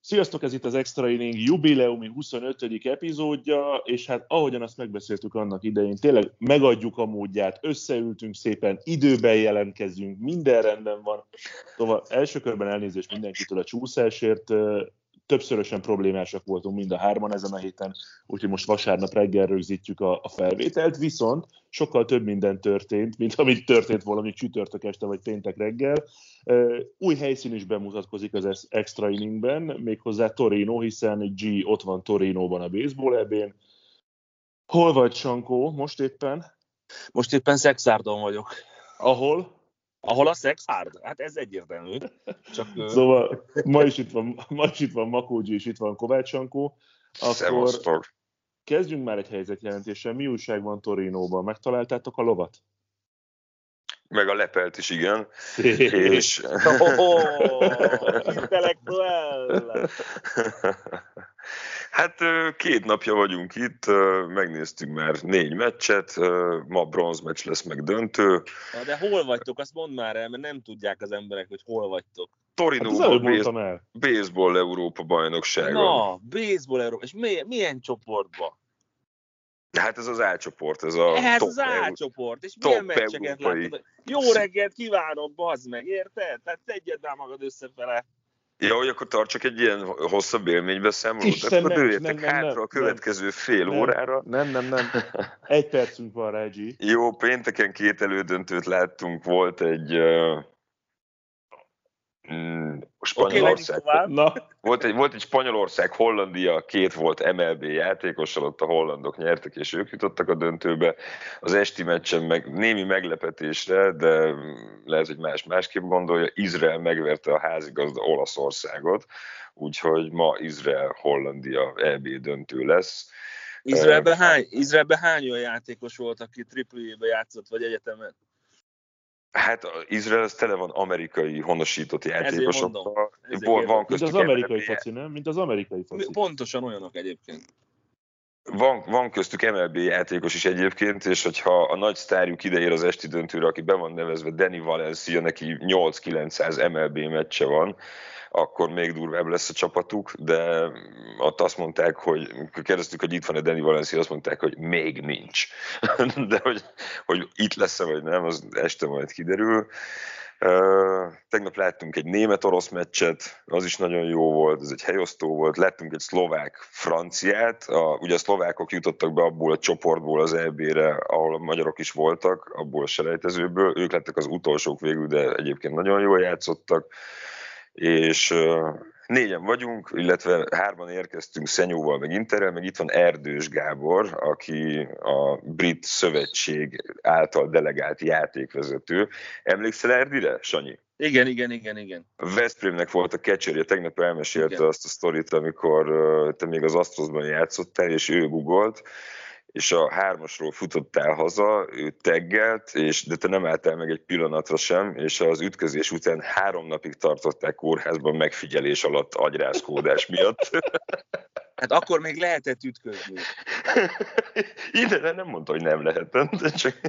Sziasztok, ez itt az Extra Inning jubileumi 25. epizódja, és hát ahogyan azt megbeszéltük annak idején, tényleg megadjuk a módját, összeültünk szépen, időben jelentkezünk, minden rendben van. Szóval első körben elnézést mindenkitől a csúszásért, többszörösen problémásak voltunk mind a hárman ezen a héten, úgyhogy most vasárnap reggel rögzítjük a, a felvételt, viszont sokkal több minden történt, mint amit történt valami csütörtök este vagy péntek reggel. Új helyszín is bemutatkozik az extra inningben, méghozzá Torino, hiszen G ott van Torinóban a baseball ebén. Hol vagy, Sankó, most éppen? Most éppen Szexárdon vagyok. Ahol? Ahol a szex hard? Hát ez egyértelmű. Csak, szóval ma is itt van, ma is itt van Makógyi, és itt van Kovács Sankó. Akkor Szevasztok. kezdjünk már egy helyzetjelentéssel. Mi újság van Torinóban? Megtaláltátok a lovat? Meg a lepelt is, igen. és... Oh, intellektuál! Hát két napja vagyunk itt, megnéztük már négy meccset, ma bronz meccs lesz meg döntő. Na, de hol vagytok, azt mondd már el, mert nem tudják az emberek, hogy hol vagytok. Torinóban hát base- baseball Európa bajnokságon. Na, baseball Európa, és milyen, milyen csoportba? Hát ez az álcsoport, ez a Ez top az álcsoport, és milyen meccseket látod? Jó reggelt kívánok, bazd meg, érted? Tehát tegyed rá magad összefele. Ja, hogy akkor tartsak egy ilyen hosszabb élménybeszámolót, Isten, akkor jöjjetek hátra nem, a következő nem, fél nem, órára. Nem, nem, nem. Egy percünk van, Regi. Jó, pénteken két elődöntőt láttunk, volt egy uh, Spanyolország. Okay, Na. Volt, egy, volt egy Spanyolország, Hollandia, két volt MLB játékossal, ott a hollandok nyertek, és ők jutottak a döntőbe. Az esti meccsen meg némi meglepetésre, de lehet, hogy más másképp gondolja, Izrael megverte a házigazda Olaszországot, úgyhogy ma Izrael-Hollandia EB döntő lesz. Izraelben hány, Izraelben hány olyan játékos volt, aki triple játszott, vagy egyetemen? Hát Izrael az tele van amerikai honosított játékosokkal. Van Mint az amerikai foci, nem? Mint az amerikai foci. Pontosan olyanok egyébként. Van, van köztük MLB játékos is egyébként, és hogyha a nagy sztárjuk ideér az esti döntőre, aki be van nevezve, Danny Valencia, neki 8-900 MLB meccse van, akkor még durvább lesz a csapatuk, de ott azt mondták, hogy kérdeztük, hogy itt van-e Danny Valencia, azt mondták, hogy még nincs. de hogy, hogy itt lesz-e vagy nem, az este majd kiderül. Tegnap láttunk egy német-orosz meccset, az is nagyon jó volt, ez egy helyosztó volt, láttunk egy szlovák-franciát, a, ugye a szlovákok jutottak be abból a csoportból az EB-re, ahol a magyarok is voltak, abból a selejtezőből, ők lettek az utolsók végül, de egyébként nagyon jól játszottak és négyen vagyunk, illetve hárman érkeztünk Szenyóval, meg Interrel, meg itt van Erdős Gábor, aki a Brit Szövetség által delegált játékvezető. Emlékszel Erdire, Sanyi? Igen, igen, igen, igen. Veszprémnek volt a kecserje, tegnap elmesélte igen. azt a sztorit, amikor te még az Astrosban játszottál, és ő gugolt, és a hármasról futottál haza, ő teggelt, és, de te nem álltál meg egy pillanatra sem, és az ütközés után három napig tartották kórházban megfigyelés alatt agyrázkódás miatt. Hát akkor még lehetett ütközni. Ide nem mondta, hogy nem lehetett, de csak...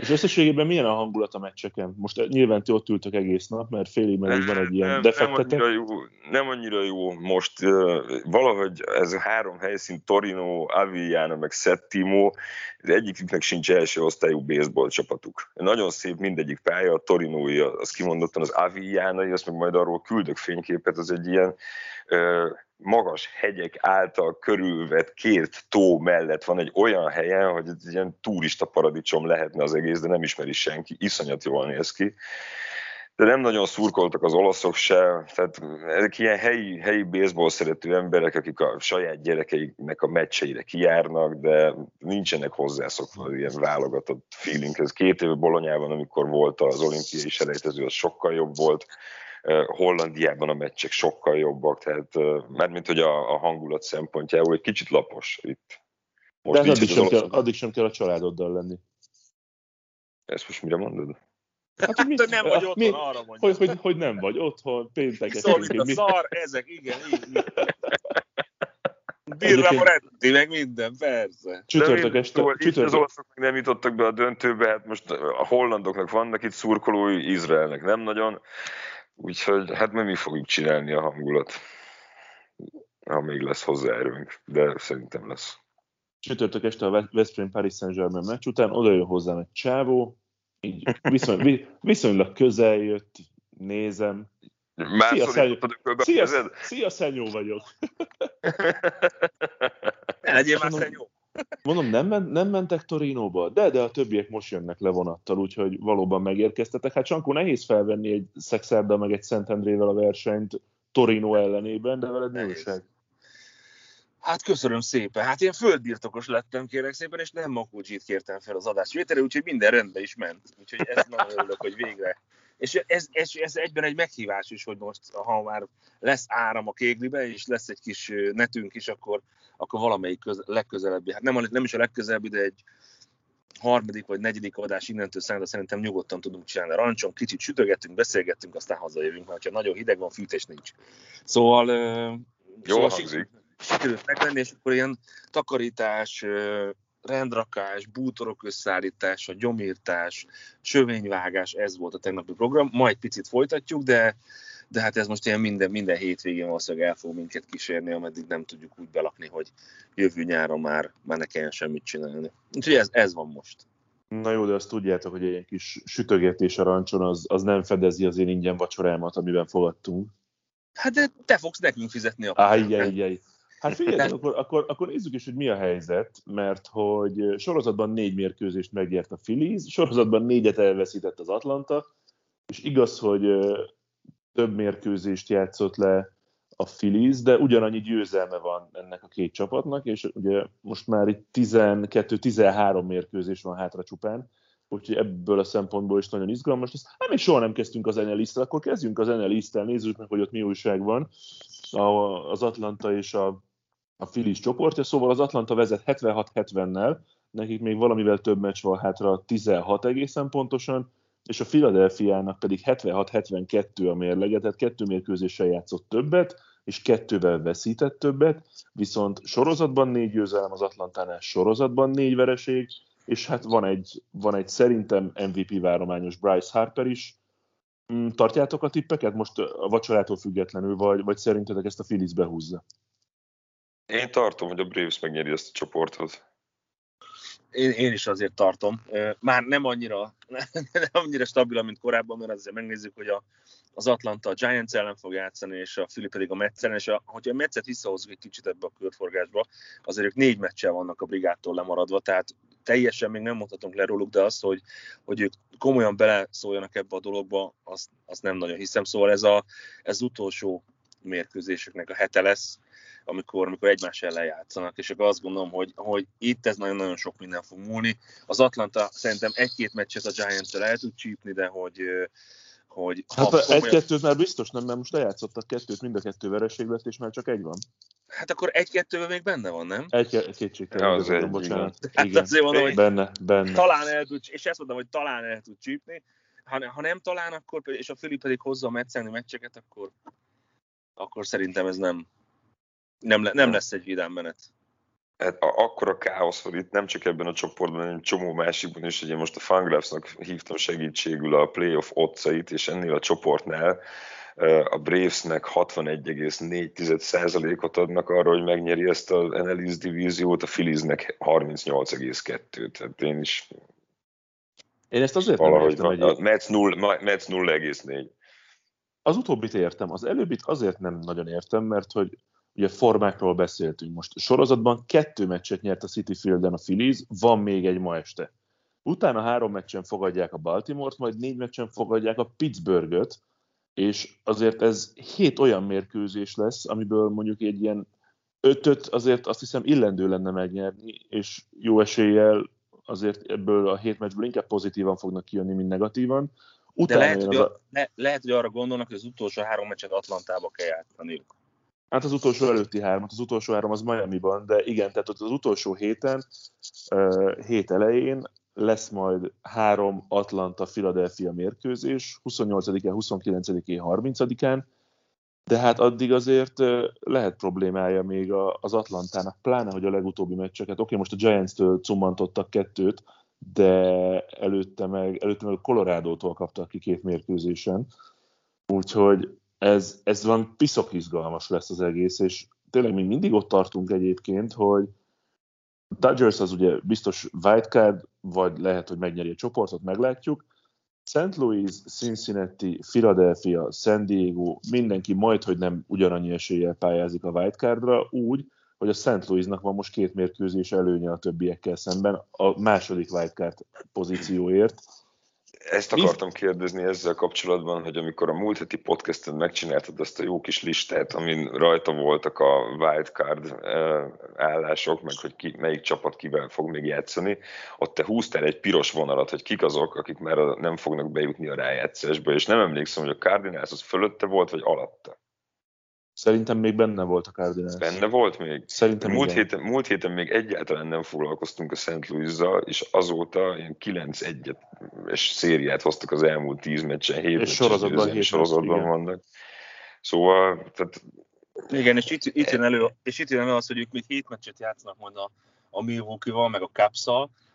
És összességében milyen a hangulat a meccseken? Most eh, nyilván ti ott ültök egész nap, mert félig meddig van egy ilyen nem, defektetek. Nem annyira, jó, nem annyira jó most. Uh, valahogy ez a három helyszín, Torino, Aviano, meg Settimo, egyiküknek sincs első osztályú baseball csapatuk. Nagyon szép mindegyik pálya, a Torinói, az kimondottan az Avianai, azt meg majd arról küldök fényképet, az egy ilyen uh, magas hegyek által körülvett két tó mellett van egy olyan helyen, hogy egy ilyen turista paradicsom lehetne az egész, de nem ismeri senki, iszonyat jól néz ki. De nem nagyon szurkoltak az olaszok se, tehát ezek ilyen helyi, helyi baseball szerető emberek, akik a saját gyerekeiknek a meccseire kijárnak, de nincsenek hozzászokva ilyen válogatott feelinghez. Két év Bolonyában, amikor volt az olimpiai selejtező, az sokkal jobb volt Hollandiában a meccsek sokkal jobbak, tehát mint hogy a, a hangulat szempontjából egy kicsit lapos itt. Most De addig sem, kell, addig sem kell a családoddal lenni. Ezt most mire mondod? Hát, hogy mit, nem vagy otthon, mi, arra mondja. Hogy, hogy, hogy, nem vagy otthon, péntek. Szóval, mint a mi... szar, ezek, igen, így. így. Birra Moretti, meg minden, persze. Csütörtök este. Szóval csütörtök. Az olaszok még nem jutottak be a döntőbe, hát most a hollandoknak vannak itt szurkolói, Izraelnek nem nagyon. Úgyhogy hát mi fogjuk csinálni a hangulat, ha még lesz hozzá erőnk, de szerintem lesz. Csütörtök este a Veszprém Paris Saint-Germain meccs után oda jön hozzám egy csávó, így viszony, viszonylag közel jött, nézem. Már szia, szenyó, szia, szia, szenyó vagyok. Ne legyél már szenyó. Mondom, nem, men, nem mentek Torinóba? De, de a többiek most jönnek le vonattal, úgyhogy valóban megérkeztetek. Hát Csankó, nehéz felvenni egy Szexárdal meg egy Szentendrével a versenyt Torino ellenében, de veled nőség. Hát köszönöm szépen. Hát én földbirtokos lettem, kérek szépen, és nem Makócsit kértem fel az adás vételre, úgyhogy minden rendben is ment. Úgyhogy ez nagyon örülök, hogy végre. És ez, ez, ez egyben egy meghívás is, hogy most, ha már lesz áram a kéglibe, és lesz egy kis netünk is, akkor akkor valamelyik köz, legközelebbi, hát nem, a, nem is a legközelebbi, de egy harmadik vagy negyedik adás innentől számítva szerintem nyugodtan tudunk csinálni. A rancson kicsit sütögetünk, beszélgettünk, aztán hazajövünk, mert ha nagyon hideg van, fűtés nincs. Szóval, Jó szóval hangzik. Sikerült megvenni, és akkor ilyen takarítás, rendrakás, bútorok összeállítása, gyomírtás, sövényvágás, ez volt a tegnapi program. Majd picit folytatjuk, de de hát ez most ilyen minden, minden hétvégén valószínűleg el fog minket kísérni, ameddig nem tudjuk úgy belakni, hogy jövő nyáron már, már ne kelljen semmit csinálni. Úgyhogy ez, ez van most. Na jó, de azt tudjátok, hogy egy kis sütögetés a rancson az, az nem fedezi az én ingyen vacsorámat, amiben fogadtunk. Hát de te fogsz nekünk fizetni a Ájjjjjjj. Hát figyelj, akkor, akkor, akkor nézzük is, hogy mi a helyzet, mert hogy sorozatban négy mérkőzést megnyert a Phillies, sorozatban négyet elveszített az Atlanta, és igaz, hogy több mérkőzést játszott le a Phillies, de ugyanannyi győzelme van ennek a két csapatnak, és ugye most már itt 12-13 mérkőzés van hátra csupán, úgyhogy ebből a szempontból is nagyon izgalmas lesz. Hát még soha nem kezdtünk az nl akkor kezdjünk az nl nézzük meg, hogy ott mi újság van. A, az Atlanta és a, a Phillies csoportja, szóval az Atlanta vezet 76-70-nel, nekik még valamivel több meccs van hátra, 16 egészen pontosan, és a Philadelphia-nak pedig 76-72 a mérlege, tehát kettő mérkőzéssel játszott többet, és kettővel veszített többet, viszont sorozatban négy győzelem az Atlantánál, sorozatban négy vereség, és hát van egy, van egy szerintem MVP várományos Bryce Harper is. Mm, tartjátok a tippeket most a vacsorától függetlenül, vagy, vagy szerintetek ezt a Phillies behúzza? Én tartom, hogy a Braves megnyeri ezt a csoportot én, én is azért tartom. Már nem annyira, nem annyira stabil, mint korábban, mert azért megnézzük, hogy a, az Atlanta a Giants ellen fog játszani, és a Philly pedig a Metszeren, és a, hogyha a Metszet visszahozzuk egy kicsit ebbe a körforgásba, azért ők négy meccsel vannak a brigádtól lemaradva, tehát teljesen még nem mondhatunk le róluk, de azt, hogy, hogy ők komolyan beleszóljanak ebbe a dologba, azt, azt nem nagyon hiszem. Szóval ez, a, ez utolsó mérkőzéseknek a hete lesz, amikor, amikor egymás ellen játszanak, és akkor azt gondolom, hogy, hogy itt ez nagyon-nagyon sok minden fog múlni. Az Atlanta szerintem egy-két meccset a giants el tud csípni, de hogy, hogy hát komolyan... egy-kettőt már biztos nem, mert most lejátszottak kettőt, mind a kettő vereség lett, és már csak egy van. Hát akkor egy-kettőben még benne van, nem? Egy kétségtelen, az egy, bocsánat. Hát igen. azért mondom, hogy benne, benne. talán el tud, és ezt mondom, hogy talán el tud csípni, ha, ha nem talán, akkor, és a Fili pedig hozza a meccseni meccseket, akkor, akkor szerintem ez nem, nem, le, nem lesz egy vidám menet. Hát akkora káosz van itt, nem csak ebben a csoportban, hanem csomó másikban is. Ugye most a Fangraphsnak hívtam segítségül a playoff otcait, és ennél a csoportnál a Bravesnek 61,4%-ot adnak arra, hogy megnyeri ezt az NL divíziót, a Philliesnek 38,2. Tehát én is én ezt azért valahogy nem értem. A Mets 0,4. Az utóbbit értem. Az előbbit azért nem nagyon értem, mert hogy ugye formákról beszéltünk most. Sorozatban kettő meccset nyert a City Fielden a Phillies, van még egy ma este. Utána három meccsen fogadják a Baltimore-t, majd négy meccsen fogadják a Pittsburgh-öt, és azért ez hét olyan mérkőzés lesz, amiből mondjuk egy ilyen ötöt azért azt hiszem illendő lenne megnyerni, és jó eséllyel azért ebből a hét meccsből inkább pozitívan fognak kijönni, mint negatívan. Utána De lehet, hogy, a... le, lehet, hogy arra gondolnak, hogy az utolsó három meccset Atlantába kell játszaniuk. Hát az utolsó előtti három, az utolsó három az Miami-ban, de igen, tehát ott az utolsó héten, hét elején lesz majd három Atlanta-Philadelphia mérkőzés, 28-án, 29-én, 30-án, de hát addig azért lehet problémája még az Atlantának, pláne, hogy a legutóbbi meccseket, oké, most a Giants-től cummantottak kettőt, de előtte meg, előtte meg a Colorado-tól kaptak ki két mérkőzésen, úgyhogy ez, ez van piszok izgalmas lesz az egész, és tényleg még mindig ott tartunk egyébként, hogy Dodgers az ugye biztos wildcard, vagy lehet, hogy megnyeri a csoportot, meglátjuk. St. Louis, Cincinnati, Philadelphia, San Diego, mindenki majd, hogy nem ugyanannyi eséllyel pályázik a wildcardra, úgy, hogy a St. Louisnak van most két mérkőzés előnye a többiekkel szemben a második wildcard pozícióért ezt akartam kérdezni ezzel kapcsolatban, hogy amikor a múlt heti podcasten megcsináltad azt a jó kis listát, amin rajta voltak a wildcard állások, meg hogy ki, melyik csapat kivel fog még játszani, ott te húztál egy piros vonalat, hogy kik azok, akik már nem fognak bejutni a rájátszásba, és nem emlékszem, hogy a Cardinals az fölötte volt, vagy alatta. Szerintem még benne volt a Cardinals. Benne volt még? Szerintem múlt héten, múlt héten még egyáltalán nem foglalkoztunk a St. Louis-zal, és azóta ilyen 9-1 és szériát hoztak az elmúlt 10 meccsen, 7 és sorozatban, hét sorozatban igen. vannak. Szóval, tehát... Igen, és itt, itt, jön elő, és itt jön elő az, hogy ők még 7 meccset játszanak majd a, a Milwaukee-val, meg a caps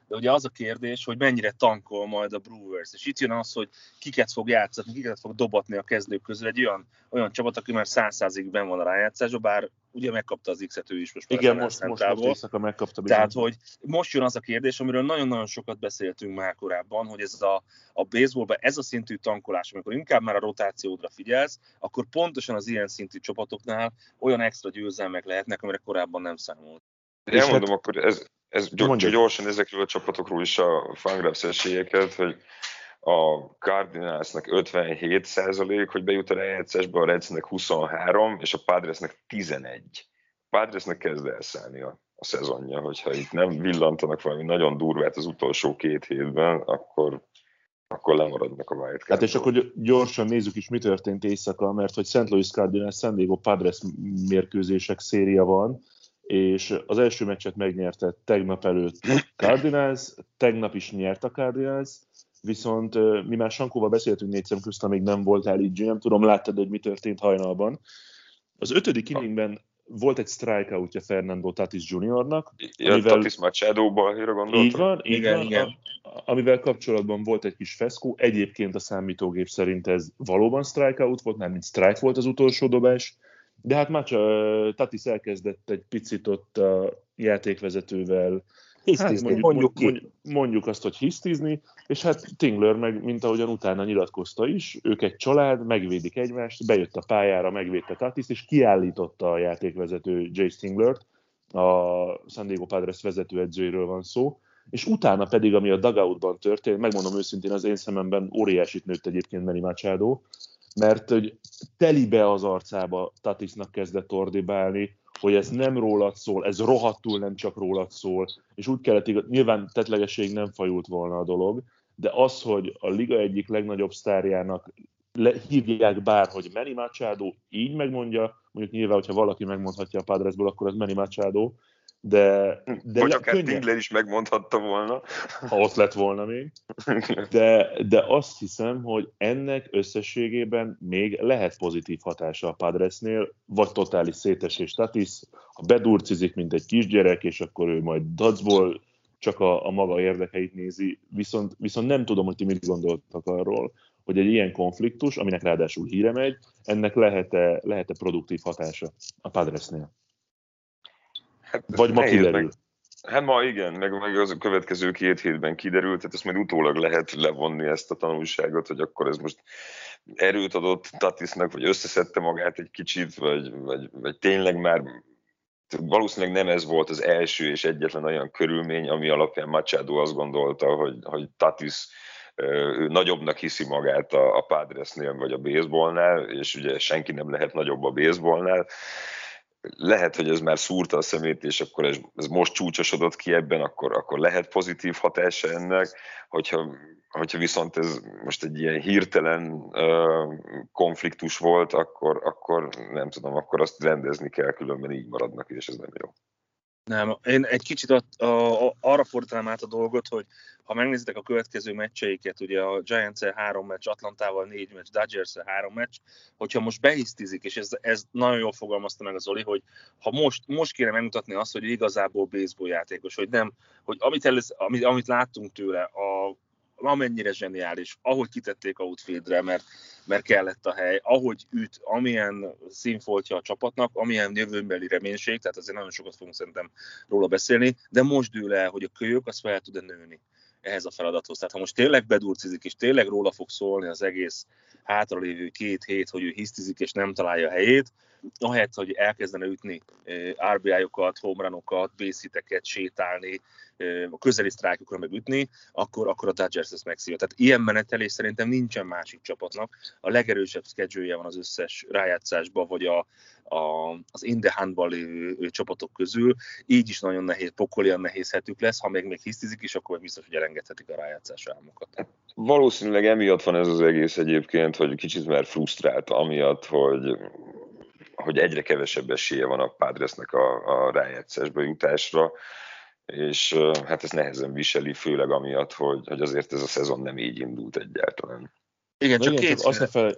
de ugye az a kérdés, hogy mennyire tankol majd a Brewers, és itt jön az, hogy kiket fog játszani, kiket fog dobatni a kezdők közül egy olyan, olyan csapat, aki már százszázig ben van a rájátszásban, bár ugye megkapta az X-et ő is most. Igen, most, most, most éjszaka megkapta. Tehát, hogy most jön az a kérdés, amiről nagyon-nagyon sokat beszéltünk már korábban, hogy ez a, a baseballban ez a szintű tankolás, amikor inkább már a rotációdra figyelsz, akkor pontosan az ilyen szintű csapatoknál olyan extra győzelmek lehetnek, amire korábban nem számolt. Elmondom hát, akkor, ez, ez gyors, gyorsan ezekről a csapatokról is a Fangraphs esélyeket, hogy a Cardinalsnak 57 százalék, hogy bejut a rájátszásba, a Redsnek 23, és a Padresnek 11. A Padresnek kezd elszállni a, a szezonja, hogyha itt nem villantanak valami nagyon durvát az utolsó két hétben, akkor akkor lemaradnak a wildcard Hát és akkor gyorsan nézzük is, mi történt éjszaka, mert hogy St. Louis Cardinals, San Diego Padres mérkőzések széria van, és az első meccset megnyerte tegnap előtt Cardinals, tegnap is nyert a Cardinals, viszont mi már Sankóval beszéltünk négy szem közt, amíg nem voltál így, nem tudom, láttad, hogy mi történt hajnalban. Az ötödik inningben volt egy strikeoutja Fernando Tatis Juniornak. Ja, amivel... Tatis Machado-ba, gondoltam. Így van, így igen, van, igen. amivel kapcsolatban volt egy kis feszkó. Egyébként a számítógép szerint ez valóban strikeout volt, mert mint strike volt az utolsó dobás. De hát Mácsa Tatis elkezdett egy picit ott a játékvezetővel Hát mondjuk, mondjuk, mondjuk, mondjuk azt, hogy hisztizni, és hát Tingler meg, mint ahogyan utána nyilatkozta is, ők egy család, megvédik egymást, bejött a pályára, megvédte Tatis, és kiállította a játékvezető Jay Stinglert, a San Diego Padres vezetőedzőjéről van szó, és utána pedig, ami a dugoutban történt, megmondom őszintén, az én szememben óriásit nőtt egyébként Manny Machado, mert hogy telibe az arcába Tatisnak kezdett ordibálni, hogy ez nem rólad szól, ez rohadtul nem csak rólad szól, és úgy kellett, nyilván tetlegesség nem fajult volna a dolog, de az, hogy a liga egyik legnagyobb sztárjának le, hívják bár, hogy Manny Machado így megmondja, mondjuk nyilván, hogyha valaki megmondhatja a Padresből, akkor az Manny Machado, de, de Vagy akár könnyen, Tingler is megmondhatta volna. Ha ott lett volna még. De, de azt hiszem, hogy ennek összességében még lehet pozitív hatása a Padresnél, vagy totális szétesés Tatis, ha bedurcizik, mint egy kisgyerek, és akkor ő majd dacból csak a, a maga érdekeit nézi, viszont, viszont nem tudom, hogy ti mit gondoltak arról, hogy egy ilyen konfliktus, aminek ráadásul híre megy, ennek lehet-e, lehet-e produktív hatása a Padresnél? Hát Vagy ma kiderül. Meg, Hát ma igen, meg, meg az a következő két hétben kiderült, tehát ezt majd utólag lehet levonni ezt a tanulságot, hogy akkor ez most erőt adott Tatisnak, vagy összeszedte magát egy kicsit, vagy, vagy, vagy tényleg már valószínűleg nem ez volt az első és egyetlen olyan körülmény, ami alapján Machado azt gondolta, hogy, hogy Tatis ő nagyobbnak hiszi magát a, a Padresnél vagy a baseballnál, és ugye senki nem lehet nagyobb a baseballnál. Lehet, hogy ez már szúrta a szemét, és akkor ez, ez most csúcsosodott ki ebben, akkor, akkor lehet pozitív hatása ennek, hogyha, hogyha viszont ez most egy ilyen hirtelen uh, konfliktus volt, akkor, akkor nem tudom, akkor azt rendezni kell, különben így maradnak, és ez nem jó. Nem, én egy kicsit a, a, a, arra fordítanám át a dolgot, hogy ha megnézitek a következő meccseiket, ugye a giants három meccs, Atlantával négy meccs, dodgers három meccs, hogyha most behisztizik, és ez, ez nagyon jól fogalmazta meg az Oli, hogy ha most, most kéne megmutatni azt, hogy igazából baseball játékos, hogy nem, hogy amit, elősz, amit, amit láttunk tőle, a, amennyire zseniális, ahogy kitették outfieldre, mert, mert kellett a hely, ahogy üt, amilyen színfoltja a csapatnak, amilyen jövőbeli reménység, tehát azért nagyon sokat fogunk szerintem róla beszélni, de most dől el, hogy a kölyök az fel tud-e nőni ehhez a feladathoz. Tehát ha most tényleg bedurcizik, és tényleg róla fog szólni az egész hátralévő két hét, hogy ő hisztizik és nem találja a helyét, ahelyett, hogy elkezdene ütni eh, RBI-okat, homeranokat, bésziteket, sétálni, a közeli sztrájkokra megütni, akkor, akkor a Dodgers ezt megszívja. Tehát ilyen menetelés szerintem nincsen másik csapatnak. A legerősebb schedule van az összes rájátszásban, vagy a, a, az in the handball lévő csapatok közül, így is nagyon nehéz, pokolian nehéz hetük lesz, ha még, még hisztizik is, akkor biztos, hogy elengedhetik a rájátszás álmokat. Valószínűleg emiatt van ez az egész egyébként, hogy kicsit már frusztrált, amiatt, hogy hogy egyre kevesebb esélye van a Padresnek a, a rájátszásba jutásra, és hát ez nehezen viseli, főleg amiatt, hogy, hogy azért ez a szezon nem így indult egyáltalán. Igen, csak két azt ne fel...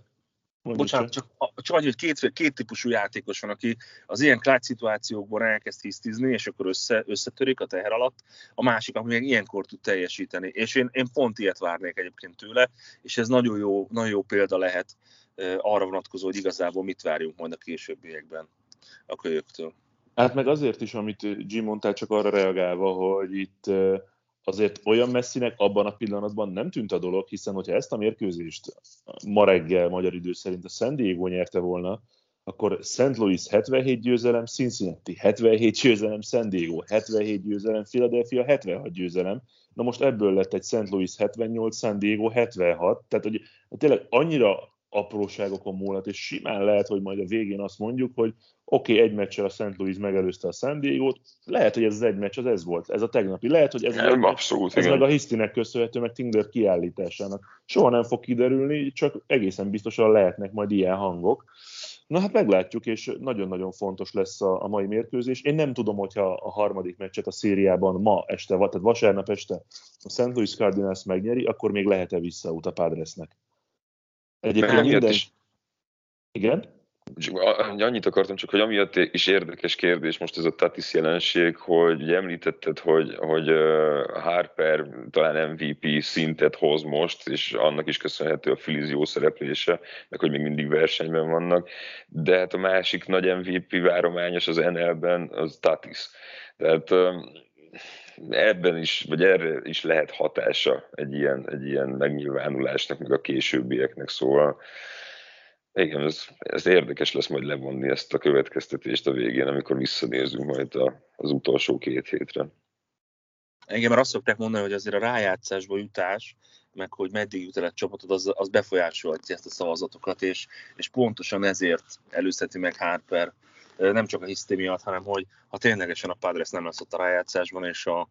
Bocsánat, csak, csak annyi, hogy két, két típusú játékos van, aki az ilyen klács szituációkban elkezd hisztizni, és akkor össze, összetörik a teher alatt, a másik, ami még ilyenkor tud teljesíteni. És én, én pont ilyet várnék egyébként tőle, és ez nagyon jó, nagyon jó példa lehet arra vonatkozó, hogy igazából mit várjunk majd a későbbiekben a kölyöktől. Hát meg azért is, amit Jim mondtál, csak arra reagálva, hogy itt azért olyan messzinek abban a pillanatban nem tűnt a dolog, hiszen hogyha ezt a mérkőzést ma reggel magyar idő szerint a San Diego nyerte volna, akkor St. Louis 77 győzelem, Cincinnati 77 győzelem, San Diego 77 győzelem, Philadelphia 76 győzelem. Na most ebből lett egy St. Louis 78, San Diego 76, tehát hogy tényleg annyira apróságokon múlhat, és simán lehet, hogy majd a végén azt mondjuk, hogy oké, okay, egy meccsel a St. Louis megelőzte a San Diego-t, lehet, hogy ez az egy meccs, az ez volt, ez a tegnapi. Lehet, hogy ez, nem, abszolút, ez meg a Hisztinek köszönhető, meg Tinder kiállításának. Soha nem fog kiderülni, csak egészen biztosan lehetnek majd ilyen hangok. Na hát meglátjuk, és nagyon-nagyon fontos lesz a, a mai mérkőzés. Én nem tudom, hogyha a harmadik meccset a szériában ma este, tehát vasárnap este a St. Louis Cardinals megnyeri, akkor még lehet-e visszaút a Padresnek. Egyébként minden... Is... Igen? Annyit akartam csak, hogy amiatt is érdekes kérdés most ez a Tatis jelenség, hogy említetted, hogy, hogy Harper talán MVP szintet hoz most, és annak is köszönhető a Filiz jó szereplése, meg hogy még mindig versenyben vannak, de hát a másik nagy MVP várományos az NL-ben az Tatis. Tehát ebben is, vagy erre is lehet hatása egy ilyen, egy ilyen megnyilvánulásnak, meg a későbbieknek, szóval igen, ez, ez érdekes lesz majd levonni ezt a következtetést a végén, amikor visszanézünk majd a, az utolsó két hétre. Igen, mert azt szokták mondani, hogy azért a rájátszásba jutás, meg hogy meddig jut el egy csapatod, az, az befolyásolhatja ezt a szavazatokat, és, és pontosan ezért előszeti meg Harper nem csak a hiszti miatt, hanem hogy ha ténylegesen a Padres nem lesz ott a rájátszásban, és, a,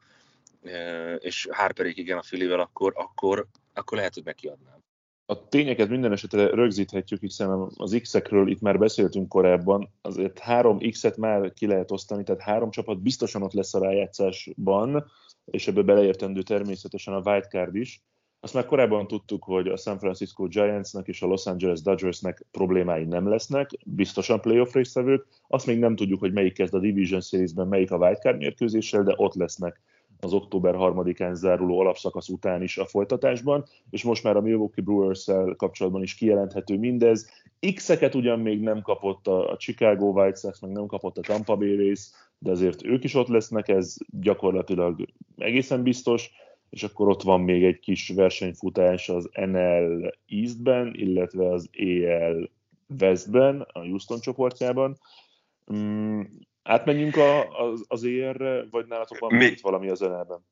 és Harperék igen a Filivel, akkor, akkor, akkor lehet, hogy megkiadnám. A tényeket minden esetre rögzíthetjük, hiszen az X-ekről itt már beszéltünk korábban, azért három X-et már ki lehet osztani, tehát három csapat biztosan ott lesz a rájátszásban, és ebből beleértendő természetesen a wildcard is. Azt már korábban tudtuk, hogy a San Francisco Giantsnak és a Los Angeles Dodgersnek problémái nem lesznek, biztosan playoff résztvevők. Azt még nem tudjuk, hogy melyik kezd a Division Series-ben, melyik a wildcard mérkőzéssel, de ott lesznek az október 3-án záruló alapszakasz után is a folytatásban, és most már a Milwaukee brewers kapcsolatban is kijelenthető mindez. X-eket ugyan még nem kapott a Chicago White Sox, meg nem kapott a Tampa Bay Rays, de azért ők is ott lesznek, ez gyakorlatilag egészen biztos, és akkor ott van még egy kis versenyfutás az NL Eastben, illetve az EL Westben, a Houston csoportjában. Mm, átmenjünk a, az, az ER-re, vagy nálatok van még valami az NL-ben?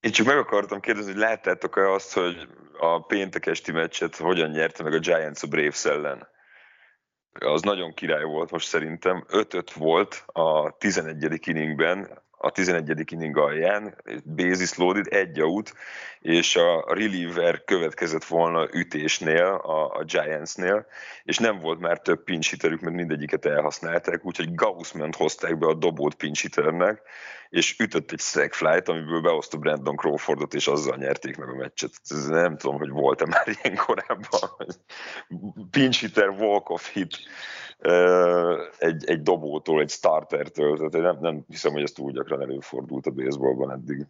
Én csak meg akartam kérdezni, hogy láttátok-e azt, hogy a péntek esti meccset hogyan nyerte meg a Giants a Braves ellen? Az nagyon király volt most szerintem. 5-5 volt a 11. inningben, a 11. inning alján, basis loaded, egy out, és a reliever következett volna ütésnél, a, a Giantsnél, és nem volt már több pinch hiterük, mert mindegyiket elhasználták, úgyhogy Gaussment hozták be a dobót pinch hiternek, és ütött egy sack flight, amiből behozta Brandon Crawfordot, és azzal nyerték meg a meccset. Ez nem tudom, hogy volt-e már ilyen korábban. pinch hitter, walk-off hit egy, egy dobótól, egy startertől, tehát én nem, nem hiszem, hogy ez túl gyakran előfordult a baseballban eddig.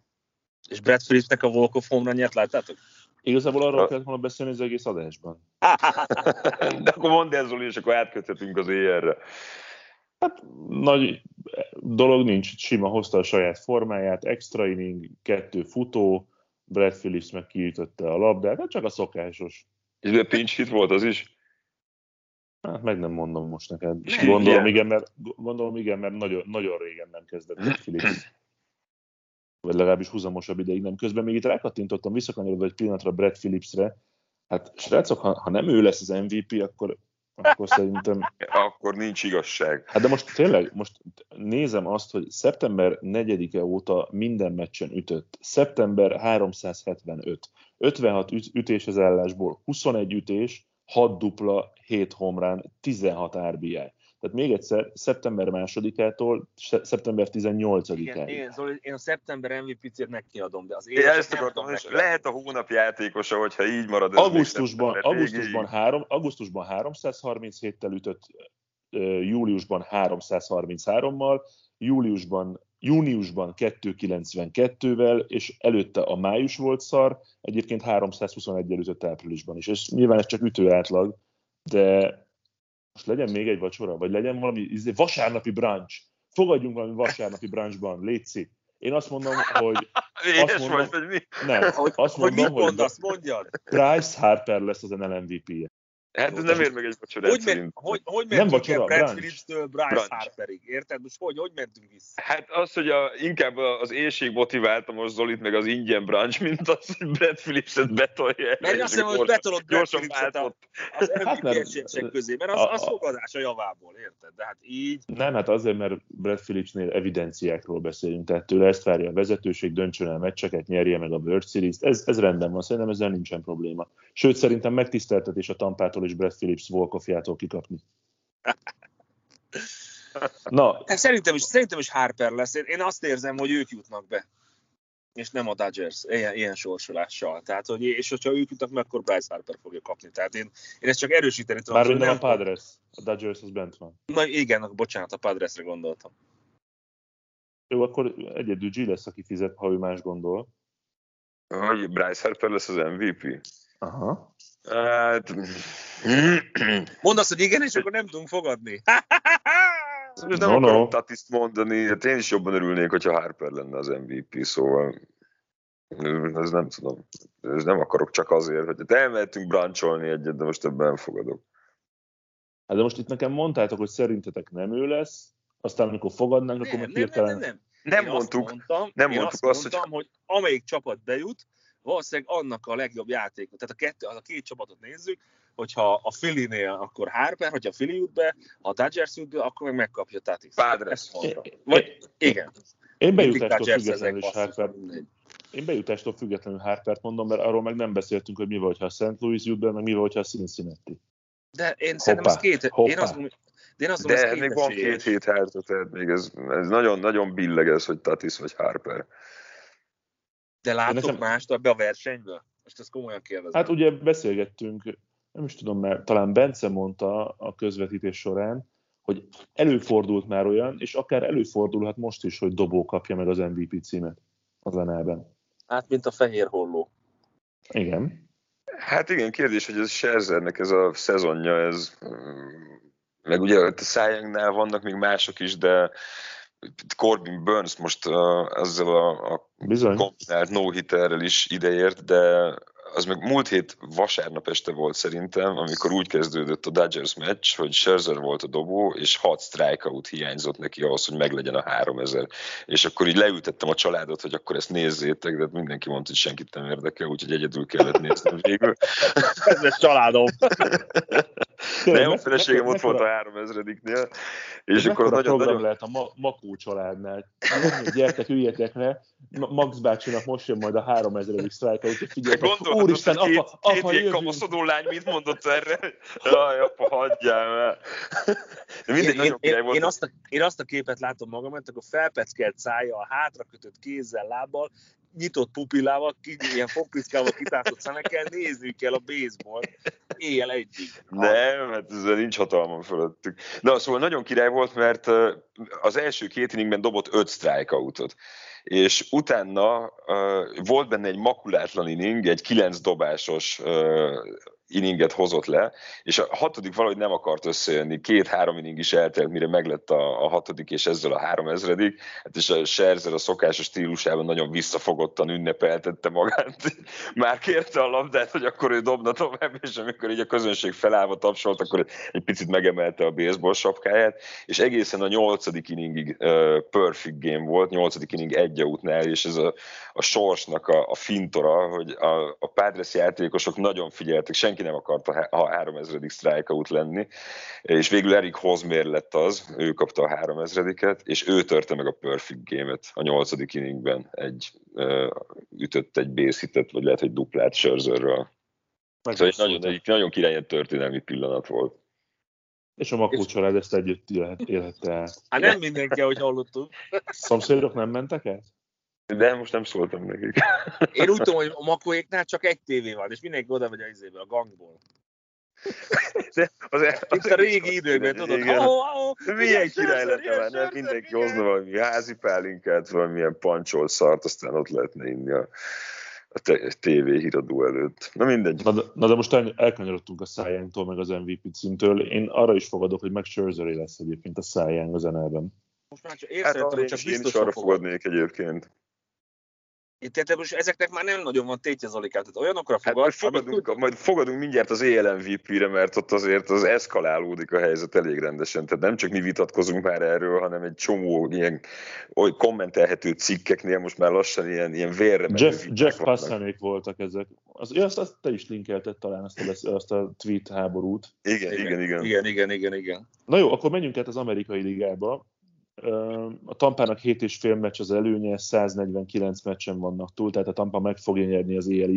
És Brad Phillipsnek a Walk of Home nyert, láttátok? Igazából arról kellett volna beszélni az egész adásban. De akkor mondd el, Zoli, és akkor átköthetünk az éjjelre. Hát nagy dolog nincs, sima hozta a saját formáját, extra inning, kettő futó, Brad Phillips meg kiütötte a labdát, hát csak a szokásos. És de pinch hit volt az is? Hát meg nem mondom most neked. Nem, gondolom, igen, mert, gondolom igen, mert nagyon, nagyon régen nem kezdett Brad Phillips. Vagy legalábbis húzamosabb ideig nem. Közben még itt rákattintottam, visszakanyarodva egy pillanatra Brad Phillipsre. Hát srácok, ha, ha nem ő lesz az MVP, akkor akkor szerintem... akkor nincs igazság. Hát de most tényleg, most nézem azt, hogy szeptember 4-e óta minden meccsen ütött. Szeptember 375. 56 ütés az állásból, 21 ütés, 6 dupla, 7 homrán, 16 RBI. Tehát még egyszer, szeptember másodikától szeptember 18-áig. Igen, én, Zoli, én a szeptember MVP-t megkiadom, de az én ezt akartam, és lehet a hónap játékosa, hogyha így marad. Ez augusztusban, augusztusban, három, augusztusban 337-tel ütött, júliusban 333-mal, júliusban júniusban 292-vel, és előtte a május volt szar, egyébként 321-el ütött áprilisban is. És nyilván ez csak ütő átlag, de most legyen még egy vacsora, vagy legyen valami izé, vasárnapi brunch. Fogadjunk valami vasárnapi brunchban, létszik. Én azt mondom, hogy... Azt mondom, vagy, vagy mi? Nem, hogy, azt mondom, hogy, mit mondasz, mondjad. Bryce Harper lesz az NL MVP-je. Hát ez nem ér meg egy vacsorát hogy, men, hogy, hogy mentünk nem vacsora, Brad Phillips-től Bryce brunch. Harperig, érted? Most hogy, hogy mentünk vissza? Hát az, hogy a, inkább az éjség motiválta most Zolit, meg az ingyen brunch, mint az, hogy Brad Phillips-et betolja. Mert azt hiszem, hogy betolod Brad Phillips-et az MVP hát közé, mert az, az fogadás a javából, érted? De hát így... Nem, hát azért, mert Brad Phillipsnél evidenciákról beszélünk, tehát tőle ezt várja a vezetőség, döntsön el meccseket, nyerje meg a World Series-t, ez, ez rendben van, szerintem ezzel nincsen probléma. Sőt, szerintem megtiszteltetés a Tampától és Brad Phillips Volkofjától kikapni. Na. Hát szerintem is, szerintem is Harper lesz. Én azt érzem, hogy ők jutnak be. És nem a Dodgers, ilyen, ilyen sorsolással. Tehát, hogy, és hogyha ők jutnak meg, akkor Bryce Harper fogja kapni. Tehát én, én ezt csak erősíteni tudom. Már nem a Padres, a Dodgers az bent van. Na igen, bocsánat, a Padresre gondoltam. Jó, akkor egyedül G lesz, aki fizet, ha ő más gondol. Hogy Bryce Harper lesz az MVP? Aha. Hát... Mondd azt, hogy igen, és akkor nem tudunk fogadni. nem no, akarom no. Tatiszt mondani, hát én is jobban örülnék, hogyha Harper lenne az MVP, szóval ez nem tudom, ez nem akarok csak azért, hogy te elmehetünk brancsolni egyet, de most ebben nem fogadok. Hát de most itt nekem mondtátok, hogy szerintetek nem ő lesz, aztán amikor fogadnánk, akkor meg hirtelen... Nem, nem, nem. Nem mondtuk, azt mondtam, nem mondtuk azt, mondtam, hogy... hogy amelyik csapat bejut, valószínűleg annak a legjobb játék. Tehát a, kettő, a két csapatot nézzük, hogyha a Philly-nél, akkor Harper, hogyha a Philly jut be, ha a Dodgers jut be, akkor meg megkapja Tatis. Padres. Vagy, igen. Én bejutástól függetlenül is Harper. Én bejutástól függetlenül Harpert mondom, mert arról meg nem beszéltünk, hogy mi van, ha a St. Louis jut be, meg mi van, ha a Cincinnati. De én hoppá, szerintem az két, hoppá. én azt mondom, de, én azt mondom, de még van két hét hátra, tehát még ez, ez nagyon, nagyon billeg ez, hogy Tatis vagy Harper. De látok nekem... mást ebbe a versenyből? Most ezt komolyan kérdezem. Hát ugye beszélgettünk, nem is tudom, mert talán Bence mondta a közvetítés során, hogy előfordult már olyan, és akár előfordulhat most is, hogy Dobó kapja meg az MVP címet az nl Hát, mint a fehér holló. Igen. Hát igen, kérdés, hogy ez Scherzernek ez a szezonja, ez meg ugye a szájángnál vannak még mások is, de Corbin Burns most uh, ezzel a, a kombinált no-hitterrel is ideért, de az meg múlt hét vasárnap este volt szerintem, amikor úgy kezdődött a Dodgers meccs, hogy Scherzer volt a dobó, és 6 strikeout hiányzott neki ahhoz, hogy meglegyen a 3000. És akkor így leültettem a családot, hogy akkor ezt nézzétek, de mindenki mondta, hogy senkit nem érdekel, úgyhogy egyedül kellett nézni végül. Ez családom. De jó feleségem ott volt a 3000-nél. És akkor nagyon, nagyon... lehet a ma- Makó családnál. Gyertek, üljetek le, Max bácsinak most jön majd a 3000. strikeout, hogy figyeljetek, úristen, apa, két, apa, két kamaszodó lány mit mondott erre? Jaj, apa, hagyjál el. Mindegy, én, én, én, én, azt a, én azt a képet látom magamat, akkor felpeckelt szája, a hátra kötött kézzel, lábbal, nyitott pupillával, ilyen fogpiszkával kitátott szemekkel nézni kell a baseball éjjel egyig. Nem, hát ezzel nincs hatalmam fölöttük. Na, szóval nagyon király volt, mert az első két inningben dobott öt strikeoutot és utána uh, volt benne egy makulátlan inning, egy kilenc dobásos uh, inninget hozott le, és a hatodik valahogy nem akart összejönni. Két-három inning is eltelt, mire meglett a, a hatodik, és ezzel a három ezredik. Hát és a Scherzer a szokásos stílusában nagyon visszafogottan ünnepeltette magát. Már kérte a labdát, hogy akkor ő dobna tovább, és amikor így a közönség felállva tapsolt, akkor egy picit megemelte a baseball sapkáját, és egészen a nyolcadik inningig uh, perfect game volt, nyolcadik inning egy útnál, és ez a, a sorsnak a, a fintora, hogy a, a Padres játékosok nagyon figyeltek, senki senki nem akart a 3000. strikeout lenni, és végül Erik Hozmér lett az, ő kapta a 3000 és ő törte meg a perfect game-et a nyolcadik inningben, egy, ütött egy base hitet, vagy lehet, hogy duplát Scherzerről. Szóval egy nagyon, egy nagyon király történelmi pillanat volt. És a Makó család ezt együtt élhette el. Hát nem mindenki, ahogy hallottuk. Szomszédok nem mentek el? De most nem szóltam nekik. Én úgy tudom, hogy a Makóéknál csak egy tévé van, és mindenki oda megy a izéből, a gangból. De az, az, az Itt a régi időkben, tudod, igen. Oh, oh, Milyen király lett már, nem mindenki hozna valami házi pálinkát, valamilyen pancsolt szart, aztán ott lehetne inni a, a TV híradó előtt. Na mindegy. Na de, na de most el, elkanyarodtunk a Szájánktól, meg az MVP címtől. Én arra is fogadok, hogy meg Scherzeré lesz egyébként a Szájánk az NL-ben. Most már csak hát arra csak én is arra fogadnék egyébként. Tehát most ezeknek már nem nagyon van tétje Zolikát, tehát olyanokra fogad. Hát majd, fogadunk, amit... majd fogadunk mindjárt az ELMVP-re, mert ott azért az eszkalálódik a helyzet elég rendesen. Tehát nem csak mi vitatkozunk már erről, hanem egy csomó ilyen oly kommentelhető cikkeknél most már lassan ilyen, ilyen vérre Jeff, Jeff Passanék voltak ezek. Az, azt, azt te is linkelted talán azt a, azt a tweet háborút. Igen, igen, igen. Igen, igen, igen, igen. Na jó, akkor menjünk át az amerikai ligába. A Tampának 7,5 meccs az előnye, 149 meccsen vannak túl, tehát a Tampa meg fogja nyerni az éjjel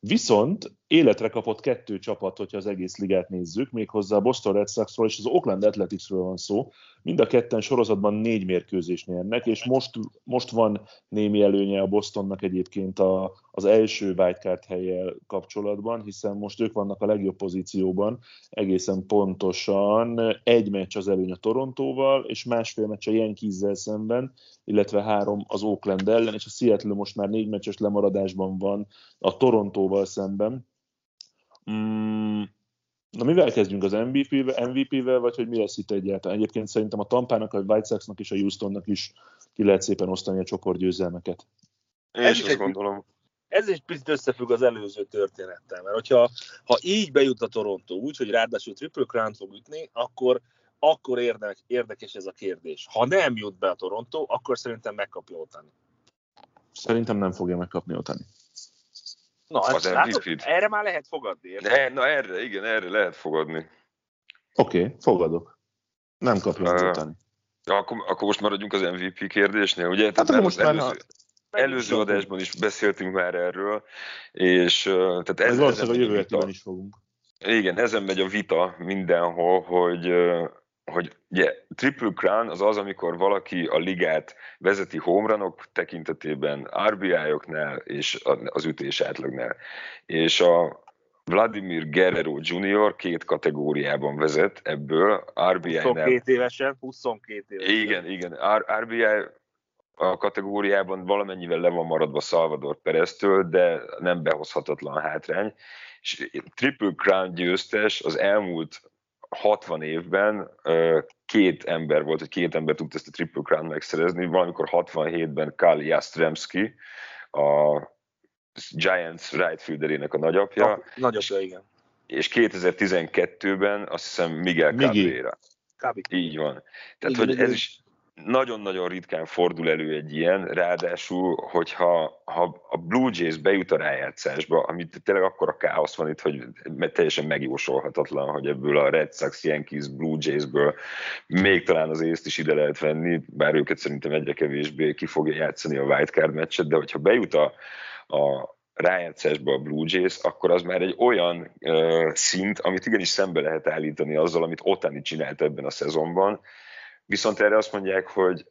Viszont életre kapott kettő csapat, hogyha az egész ligát nézzük, méghozzá a Boston Red Soxról és az Oakland Athleticsről van szó. Mind a ketten sorozatban négy mérkőzést nyernek, és most, most van némi előnye a Bostonnak egyébként a, az első wildcard helyel kapcsolatban, hiszen most ők vannak a legjobb pozícióban, egészen pontosan egy meccs az előny a Torontóval, és másfél meccs a Yankees-zel szemben, illetve három az Oakland ellen, és a Seattle most már négy meccses lemaradásban van a Torontóval szemben. Mm, na mivel kezdjünk az MVP-vel, MVP-vel, vagy hogy mi lesz itt egyáltalán? Egyébként szerintem a Tampának, a White Sox-nak és a Houstonnak is ki lehet szépen osztani a csoportgyőzelmeket. Én is azt gondolom. Ez is picit összefügg az előző történettel, mert hogyha ha így bejut a Toronto úgy, hogy ráadásul Triple Crown fog ütni, akkor akkor érdek, érdekes ez a kérdés. Ha nem jut be a Toronto, akkor szerintem megkapja Otani. Szerintem nem fogja megkapni Otani. Na, az látod, erre már lehet fogadni. Ne, na erre, igen, erre lehet fogadni. Oké, okay, fogadok. Nem kapja uh, Otani. Ja, akkor, akkor most maradjunk az MVP kérdésnél, ugye? Hát Tehát most előző, már előző adásban is beszéltünk már erről, és tehát ez, valószínűleg a jövő is fogunk. Igen, ezen megy a vita mindenhol, hogy hogy ugye, Triple Crown az az, amikor valaki a ligát vezeti homeranok tekintetében, RBI-oknál és az ütés átlagnál. És a Vladimir Guerrero Jr. két kategóriában vezet ebből, RBI-nál... 22 évesen, 22 évesen. Igen, igen. RBI a kategóriában valamennyivel le van maradva Salvador Pereztől, de nem behozhatatlan hátrány. És Triple Crown győztes az elmúlt 60 évben két ember volt, hogy két ember tudta ezt a Triple Crown megszerezni, valamikor 67-ben Kali Jastremski, a Giants right fielderének a nagyapja. A nagyapja, igen. És 2012-ben azt hiszem Miguel Cabrera. Így van. Tehát, igen, hogy ez is nagyon-nagyon ritkán fordul elő egy ilyen, ráadásul, hogyha ha a Blue Jays bejut a rájátszásba, amit tényleg akkor a káosz van itt, hogy teljesen megjósolhatatlan, hogy ebből a Red Sox, Yankees, Blue Jays-ből még talán az észt is ide lehet venni, bár őket szerintem egyre kevésbé ki fogja játszani a wildcard meccset, de hogyha bejut a, a rájátszásba a Blue Jays, akkor az már egy olyan uh, szint, amit igenis szembe lehet állítani azzal, amit Otani csinált ebben a szezonban, Viszont erre azt mondják, hogy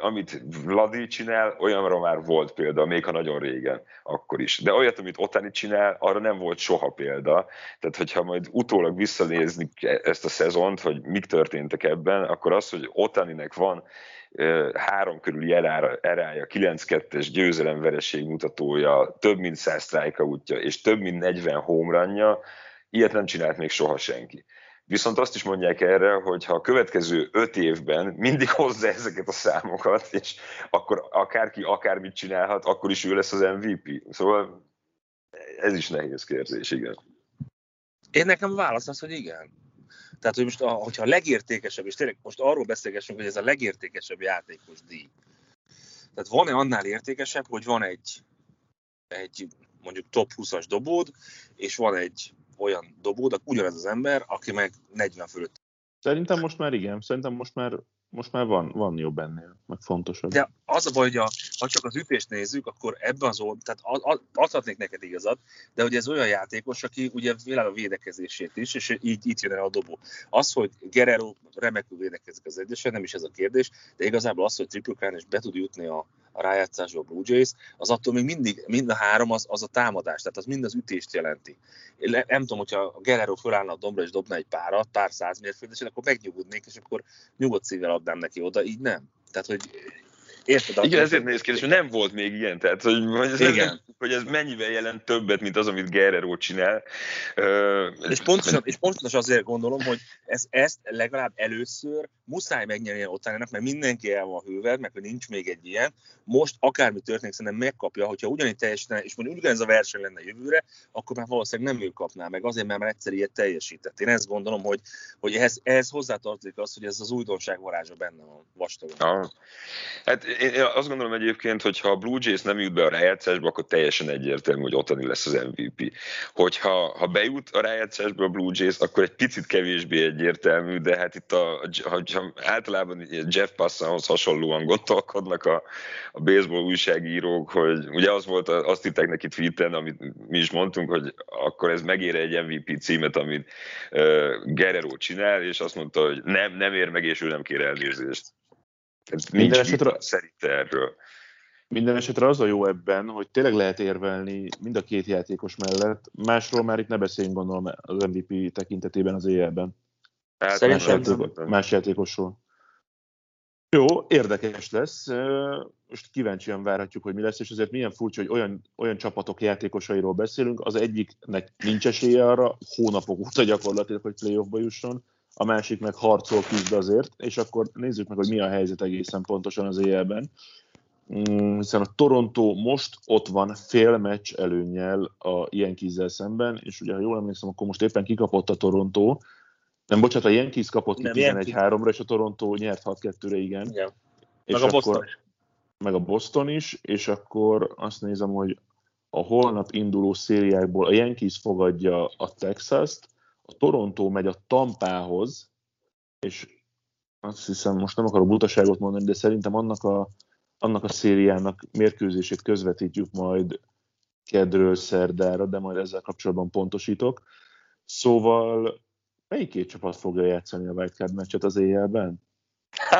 amit Vladi csinál, olyanra már volt példa, még ha nagyon régen, akkor is. De olyat, amit Otani csinál, arra nem volt soha példa. Tehát, hogyha majd utólag visszanézni ezt a szezont, hogy mik történtek ebben, akkor az, hogy Otaninek van három körüli erája, 9-2-es győzelemvereség mutatója, több mint 100 strike útja, és több mint 40 homranja, ilyet nem csinált még soha senki. Viszont azt is mondják erre, hogy ha a következő öt évben mindig hozza ezeket a számokat, és akkor akárki akármit csinálhat, akkor is ő lesz az MVP. Szóval ez is nehéz kérdés, igen. Én nekem válasz az, hogy igen. Tehát, hogy most, hogyha a legértékesebb, és tényleg most arról beszélgessünk, hogy ez a legértékesebb játékos díj. Tehát van-e annál értékesebb, hogy van egy, egy mondjuk top 20-as dobód, és van egy olyan dobód, ugyanez az ember, aki meg 40 fölött. Szerintem most már igen, szerintem most már most már van, van jobb ennél, meg fontosabb. De az a baj, hogy a, ha csak az ütést nézzük, akkor ebben az old, tehát adhatnék neked igazat, de hogy ez olyan játékos, aki ugye világ a védekezését is, és így itt jön el a dobó. Az, hogy Guerrero remekül védekezik az egyesen, nem is ez a kérdés, de igazából az, hogy Triple Crown és be tud jutni a, a rájátszásba a Blue Jays, az attól még mindig, mind a három az, az a támadás, tehát az mind az ütést jelenti. Én nem tudom, hogyha a Guerrero fölállna a dombra és dobna egy párat, pár száz mérföldesen, akkor megnyugodnék, és akkor nyugodt szívvel adnám neki oda, így nem. Tehát, hogy Érted? Igen, ezért néz ki, és nem volt még ilyen, tehát hogy, hogy, ez, Igen. hogy ez mennyivel jelent többet, mint az, amit Guerrero csinál. Uh, és, pontosan, és pontosan azért gondolom, hogy ez, ezt legalább először muszáj megnyerni Otánának, mert mindenki el van hővel, meg hogy nincs még egy ilyen. Most akármi történik, szerintem megkapja, hogyha ugyanígy teljesen, és mondjuk ugyanez a verseny lenne jövőre, akkor már valószínűleg nem ő kapná meg, azért, mert már egyszer ilyet teljesített. Én ezt gondolom, hogy, hogy ehhez, ehhez hozzátartozik az, hogy ez az újdonság varázsa benne van vastagon. Ah. Hát én azt gondolom egyébként, hogy ha a Blue Jays nem jut be a rájátszásba, akkor teljesen egyértelmű, hogy Otani lesz az MVP. Hogyha ha bejut a rájátszásba a Blue Jays, akkor egy picit kevésbé egyértelmű, de hát itt a, ha, ha általában Jeff Passanhoz hasonlóan gondolkodnak a, a baseball újságírók, hogy ugye az volt, azt hittek neki tweeten, amit mi is mondtunk, hogy akkor ez megér egy MVP címet, amit uh, Guerrero csinál, és azt mondta, hogy nem, nem ér meg, és ő nem kér elnézést. Ez nincs minden esetre, szerint erről. Minden esetre az a jó ebben, hogy tényleg lehet érvelni mind a két játékos mellett. Másról már itt ne beszéljünk gondolom az MVP tekintetében az éjjelben. Hát más, játékos, más játékosról. Jó, érdekes lesz. Most kíváncsian várhatjuk, hogy mi lesz, és azért milyen furcsa, hogy olyan, olyan csapatok játékosairól beszélünk. Az egyiknek nincs esélye arra, hónapok óta gyakorlatilag, hogy playoffba jusson a másik meg harcol küzd azért, és akkor nézzük meg, hogy mi a helyzet egészen pontosan az éjjelben. Mm, hiszen a Toronto most ott van fél meccs előnyel a Yankees-zel szemben, és ugye, ha jól emlékszem, akkor most éppen kikapott a Toronto, nem, bocsánat, a Yankees kapott ki 11-3-ra, és a Toronto nyert 6-2-re, igen. igen. És meg a Boston akkor, is. Meg a Boston is, és akkor azt nézem, hogy a holnap induló szériákból a Yankees fogadja a Texas-t, a Toronto megy a Tampához, és azt hiszem, most nem akarok butaságot mondani, de szerintem annak a, annak a szériának mérkőzését közvetítjük majd kedről szerdára, de majd ezzel kapcsolatban pontosítok. Szóval melyik két csapat fogja játszani a wildcard meccset az éjjelben?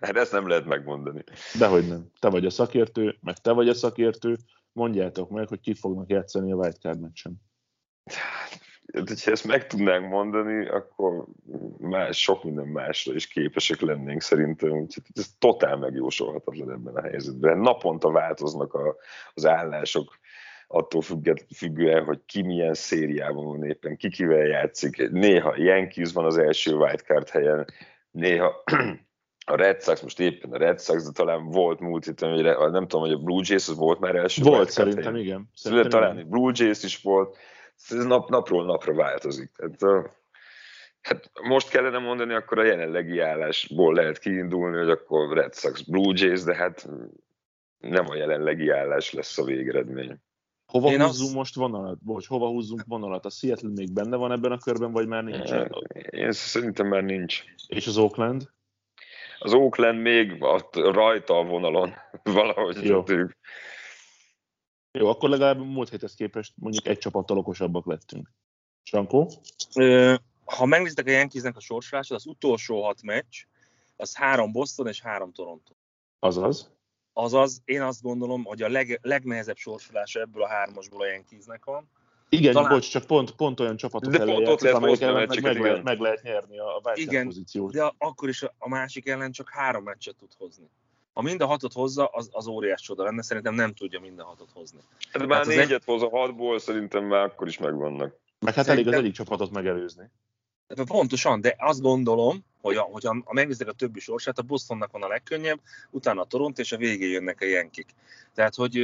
hát ezt nem lehet megmondani. Dehogy nem. Te vagy a szakértő, meg te vagy a szakértő, mondjátok meg, hogy ki fognak játszani a wildcard meccsen. Hát, hogyha ezt meg tudnánk mondani, akkor más, sok minden másra is képesek lennénk szerintem. Úgyhogy ez totál megjósolhatatlan ebben a helyzetben. Naponta változnak a, az állások attól függet, függően, hogy ki milyen szériában van éppen, ki kivel játszik. Néha Yankees van az első wildcard helyen, néha a Red Sox, most éppen a Red Sox, de talán volt múlt héten, hogy nem tudom, hogy a Blue Jays az volt már első Volt, szerintem helyen. igen. Szerintem talán igen. Blue Jays is volt. Ez nap, napról napra változik. Tehát, hát most kellene mondani, akkor a jelenlegi állásból lehet kiindulni, hogy akkor Red Sox, Blue Jays, de hát nem a jelenlegi állás lesz a végeredmény. Hova Én húzzunk az... most vonalat? Bocs, hova húzzunk vonalat? A Seattle még benne van ebben a körben, vagy már nincs? Én szerintem már nincs. És az Oakland? Az Oakland még rajta a vonalon valahogy. Jó. Jó, akkor legalább múlt héthez képest mondjuk egy csapattal okosabbak lettünk. Sankó? Ha megnézitek a Yankeesnek a sorsolását, az utolsó hat meccs, az három Boston és három Toronto. Azaz? Azaz, én azt gondolom, hogy a leg, legnehezebb sorsolása ebből a hármasból a Yankeesnek van. Igen, Talán... bocs, csak pont, pont olyan csapatok ellen játszik, amelyek ellen meg, meg, lehet, meg lehet nyerni a Igen, pozíciót. de akkor is a, a másik ellen csak három meccset tud hozni. Ha mind a hatot hozza, az, az óriás csoda lenne, szerintem nem tudja mind a hatot hozni. Hát már hát négyet egy... hoz a hatból, szerintem már akkor is megvannak. Meg hát szerintem... elég az egyik csapatot megelőzni. Pontosan, de azt gondolom, hogy, a, hogy a, a megnézzük a többi sorsát, a Bostonnak van a legkönnyebb, utána a Toronto, és a végén jönnek a Yankik. Tehát, hogy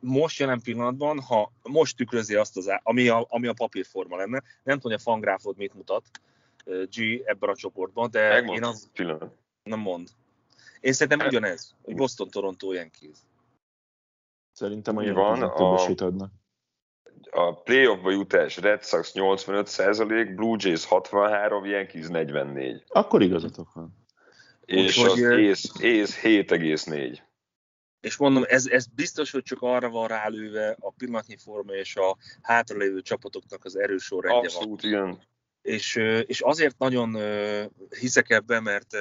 most jelen pillanatban, ha most tükrözi azt, az, ami, a, ami a papírforma lenne, nem tudom, hogy a fangráfod mit mutat G ebben a csoportban, de Megmond, én az... Pillanat. Nem mond. Én szerintem ugyanez, hogy Boston, Toronto, Yankees. Szerintem a van, a, adnak. A playoffba jutás Red Sox 85%, Blue Jays 63, Yankees 44. Akkor igazatok van. És Úgy, az Ace, Ace 7,4 és mondom, ez, ez biztos, hogy csak arra van rálőve a pillanatnyi forma és a hátralévő csapatoknak az erős sorrendje Abszolút, van. igen. És, és azért nagyon hiszek ebben, mert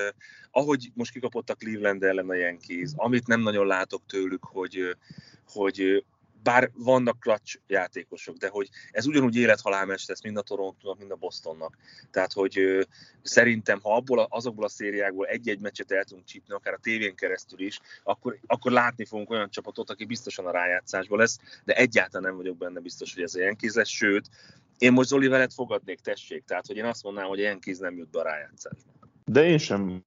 ahogy most kikapott a Cleveland ellen a Yankees, amit nem nagyon látok tőlük, hogy, hogy bár vannak clutch játékosok, de hogy ez ugyanúgy élethalál meccs lesz mind a Torontónak, mind a Bostonnak. Tehát, hogy ö, szerintem, ha abból a, azokból a szériákból egy-egy meccset el tudunk csípni, akár a tévén keresztül is, akkor, akkor látni fogunk olyan csapatot, aki biztosan a rájátszásban lesz, de egyáltalán nem vagyok benne biztos, hogy ez a Yankees lesz, sőt, én most Zoli veled fogadnék, tessék, tehát hogy én azt mondanám, hogy a Yankees nem jut be a rájátszásba. De én sem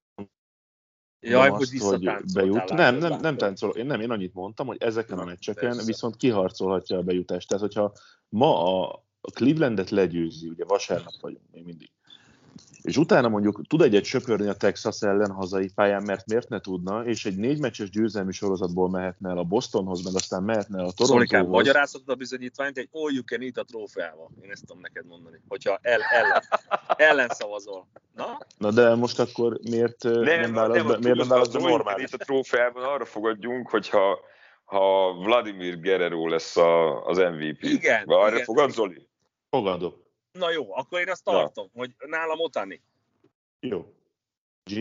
Jaj, hogy, hogy bejut. Nem, nem, nem táncol. Én nem, én annyit mondtam, hogy ezeken a meccseken viszont kiharcolhatja a bejutást. Tehát, hogyha ma a Clevelandet legyőzi, ugye vasárnap vagyunk még mindig, és utána mondjuk tud egyet söpörni a Texas ellen hazai pályán, mert miért ne tudna, és egy négy meccses győzelmi sorozatból mehetne el a Bostonhoz, meg aztán mehetne el a Torontóhoz. Szólikám, magyarázhatod a bizonyítványt egy all you can eat a trófeával. Én ezt tudom neked mondani, hogyha el, ellen, ellen szavazol. Na? Na de most akkor miért nem, nem válasz be, miért nem válasz be normális? a trófeában arra fogadjunk, hogyha ha Vladimir Guerrero lesz a, az MVP. Igen. Arra igen. fogad, Zoli? Fogadok. Na jó, akkor én azt tartom, Na. hogy nálam otani. Jó. G?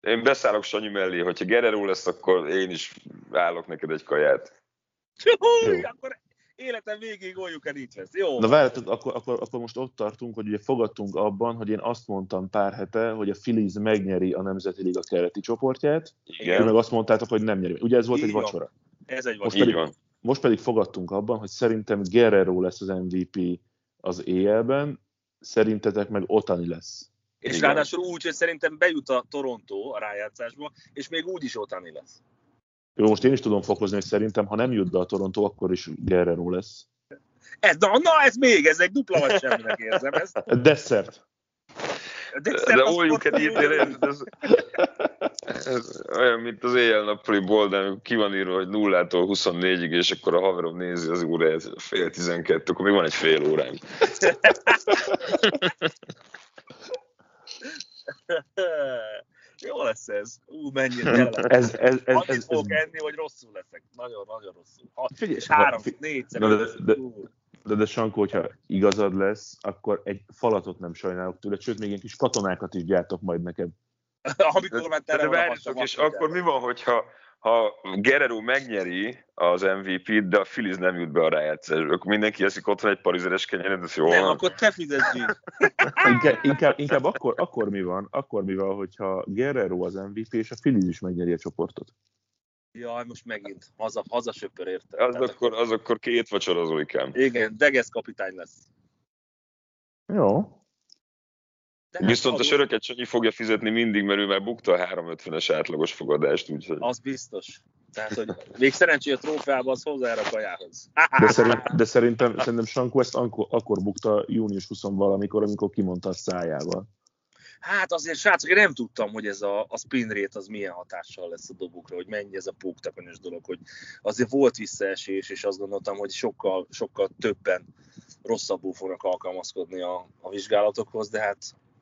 Én beszállok Sanyi mellé, hogyha Guerrero lesz, akkor én is állok neked egy kaját. Jó. akkor életem végig oljuk el itt lesz. Jó. Na várjátok, akkor, akkor, akkor, most ott tartunk, hogy ugye fogadtunk abban, hogy én azt mondtam pár hete, hogy a Phillies megnyeri a Nemzeti Liga keleti csoportját, Igen. meg azt mondtátok, hogy nem nyeri. Ugye ez volt Így egy van. vacsora. Ez egy vacsora. Most pedig, van. most pedig fogadtunk abban, hogy szerintem Guerrero lesz az MVP az éjjelben, szerintetek meg Otani lesz. És Igen. ráadásul úgy, hogy szerintem bejut a Toronto a rájátszásba, és még úgy is Otani lesz. Jó, most én is tudom fokozni, hogy szerintem, ha nem jut be a Toronto, akkor is Guerrero lesz. Ez, na, na, ez még, ez egy dupla vagy semminek érzem ezt. Desszert. De, de all you can eat, ez, ez olyan, mint az éjjel-nappali boldán, ki van írva, hogy nullától 24-ig, és akkor a haverom nézi az órát, fél 12, akkor még van egy fél órám. Jó lesz ez. Ú, mennyire ez, ez, ez, ez, ez, fogok ez, enni, hogy rosszul leszek. Nagyon-nagyon rosszul. Ha, figyelj, három, négyszer. De, de, de, de, de Sankó, hogyha igazad lesz, akkor egy falatot nem sajnálok tőle, sőt, még egy kis katonákat is gyártok majd neked. Amikor már de, de és akkor mi van, hogyha ha Guerrero megnyeri az MVP-t, de a Filiz nem jut be a rájátszásba, akkor mindenki eszik otthon egy parizeres kenyeret, ez jó Nem, van? akkor te fizetsz, inkább, inkább, inkább akkor, akkor, mi van, akkor mi van, hogyha Guerrero az MVP, és a Filiz is megnyeri a csoportot. Jaj, most megint. Haza, hazasöpör érte. Az akkor, az akkor két vacsorozóikám. Igen, Degesz kapitány lesz. Jó. De hát Viszont a söröket Sanyi fogja fizetni mindig, mert ő már bukta a 350-es átlagos fogadást, úgyhogy... Az biztos. Tehát, hogy még szerencsé a trófeába az hozzájár a kajához. De, szerint, de szerintem, szerintem Sanko ezt akkor, akkor bukta június 20 valamikor, amikor kimondta a szájával. Hát azért, srácok, én nem tudtam, hogy ez a, a spin rate az milyen hatással lesz a dobokra, hogy mennyi ez a póktakonyos dolog, hogy azért volt visszaesés, és azt gondoltam, hogy sokkal, sokkal többen rosszabbul fognak alkalmazkodni a, a vizsgálatokhoz, de hát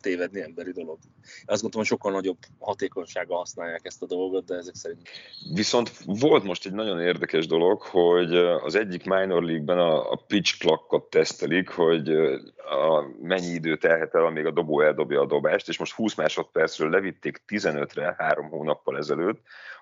tévedni emberi dolog. Azt gondoltam, hogy sokkal nagyobb hatékonysággal használják ezt a dolgot, de ezek szerint Viszont volt most egy nagyon érdekes dolog, hogy az egyik minor league-ben a, a pitch clockot tesztelik, hogy a, mennyi idő telhet el, amíg a dobó eldobja a dobást, és most 20 másodpercről levitték 15-re három hónappal ezelőtt,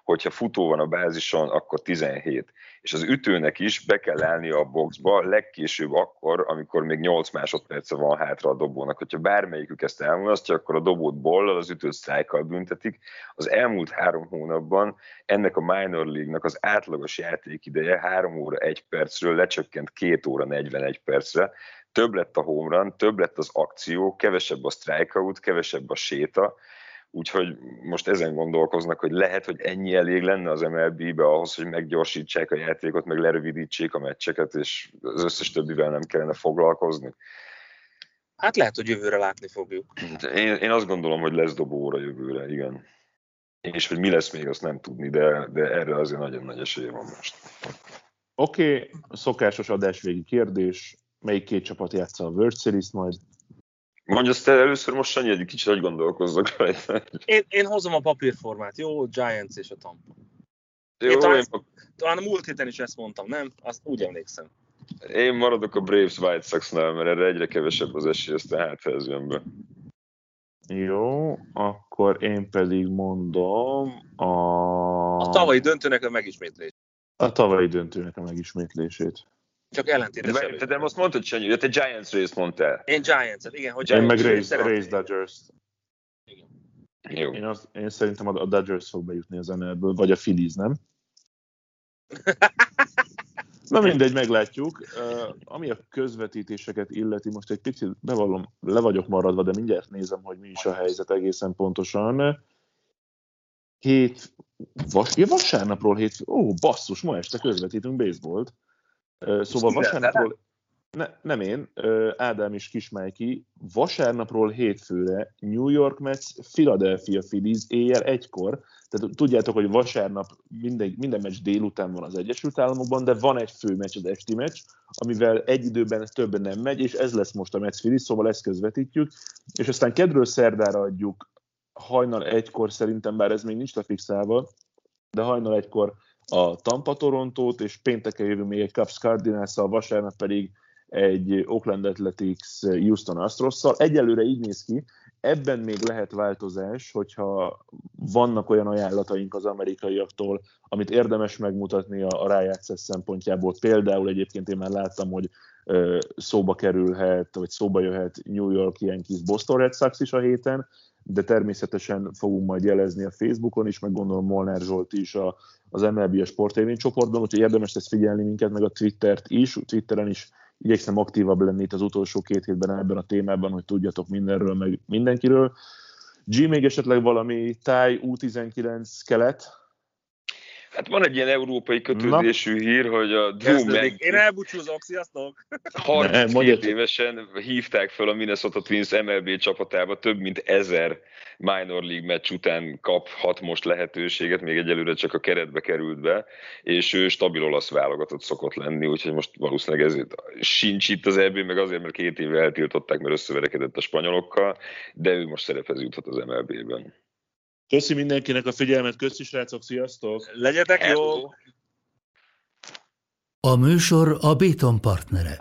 hogyha futó van a bázison, akkor 17. És az ütőnek is be kell állni a boxba legkésőbb akkor, amikor még 8 másodperce van hátra a dobónak. Hogyha bármelyikük ezt elmulasztja, akkor a dobót bollal, az ütőt sztrájkkal büntetik. Az elmúlt három hónapban ennek a minor league-nak az átlagos játékideje 3 óra 1 percről lecsökkent 2 óra 41 percre. Több lett a home run, több lett az akció, kevesebb a strikeout, kevesebb a séta, Úgyhogy most ezen gondolkoznak, hogy lehet, hogy ennyi elég lenne az MLB-be ahhoz, hogy meggyorsítsák a játékot, meg lerövidítsék a meccseket, és az összes többivel nem kellene foglalkozni. Hát lehet, hogy jövőre látni fogjuk. Én, én azt gondolom, hogy lesz dobóra jövőre, igen. És hogy mi lesz még, azt nem tudni, de, de erre azért nagyon nagy esély van most. Oké, okay, szokásos adásvégi kérdés. Melyik két csapat játsza a World Series majd? Mondja azt el először most, Sanyi, egy kicsit, hogy gondolkozzak rajta. Én, én hozom a papírformát, jó? Giants és a Tampa. Jó, Én talán- én, Talán a múlt héten is ezt mondtam, nem? Azt úgy emlékszem. Én maradok a Braves White Sox-nál, mert erre egyre kevesebb az esély, aztán hát ez jön be. Jó, akkor én pedig mondom a, A tavalyi döntőnek a megismétlés. a tavalyi döntőnek a megismétlését. Csak ellentétes De, te, de most mondtad, Sanyi, te Giants részt mondtál. Én Giants-et, igen, hogy Én meg Giants- Race Dodgers. Jó. Én, az, én szerintem a Dodgers fog bejutni az NL-ből, vagy a Phillies, nem? Na mindegy, meglátjuk. Uh, ami a közvetítéseket illeti, most egy picit bevallom, le vagyok maradva, de mindjárt nézem, hogy mi is a helyzet egészen pontosan. Hét, vas, ja, vasárnapról hét, ó, basszus, ma este közvetítünk baseballt. Uh, szóval vasárnapról, ne, nem én, Ádám és Kismájki, vasárnapról hétfőre New York Mets, Philadelphia Phillies éjjel egykor, tehát tudjátok, hogy vasárnap minden, minden meccs délután van az Egyesült Államokban, de van egy fő meccs, az esti meccs, amivel egy időben több nem megy, és ez lesz most a Mets Phillies, szóval ezt közvetítjük, és aztán kedről szerdára adjuk hajnal egykor szerintem, bár ez még nincs lefixálva, de hajnal egykor a Tampa Torontót, és pénteken jövünk még egy Cubs cardinals vasárnap pedig egy Oakland Athletics Houston Astros-szal. Egyelőre így néz ki, ebben még lehet változás, hogyha vannak olyan ajánlataink az amerikaiaktól, amit érdemes megmutatni a, a rájátszás szempontjából. Például egyébként én már láttam, hogy szóba kerülhet, vagy szóba jöhet New York Yankees Boston Red Sox is a héten, de természetesen fogunk majd jelezni a Facebookon is, meg gondolom Molnár Zsolt is a, az MLB a sportélmény csoportban, úgyhogy érdemes ezt figyelni minket, meg a Twittert is, Twitteren is igyekszem aktívabb lenni itt az utolsó két hétben ebben a témában, hogy tudjatok mindenről, meg mindenkiről. G, még esetleg valami táj U19 kelet? Hát van egy ilyen európai kötődésű hír, hogy a Drew. Mag Én elbúcsúzok, sziasztok! 32 mondjad. évesen hívták fel a Minnesota Twins MLB csapatába, több mint ezer minor league meccs után kaphat most lehetőséget, még egyelőre csak a keretbe került be, és ő stabil olasz válogatott szokott lenni, úgyhogy most valószínűleg ezért sincs itt az EB, meg azért, mert két éve eltiltották, mert összeverekedett a spanyolokkal, de ő most szerephez juthat az MLB-ben. Köszi mindenkinek a figyelmet, köszi srácok, sziasztok! Legyetek jó! A műsor a Béton partnere.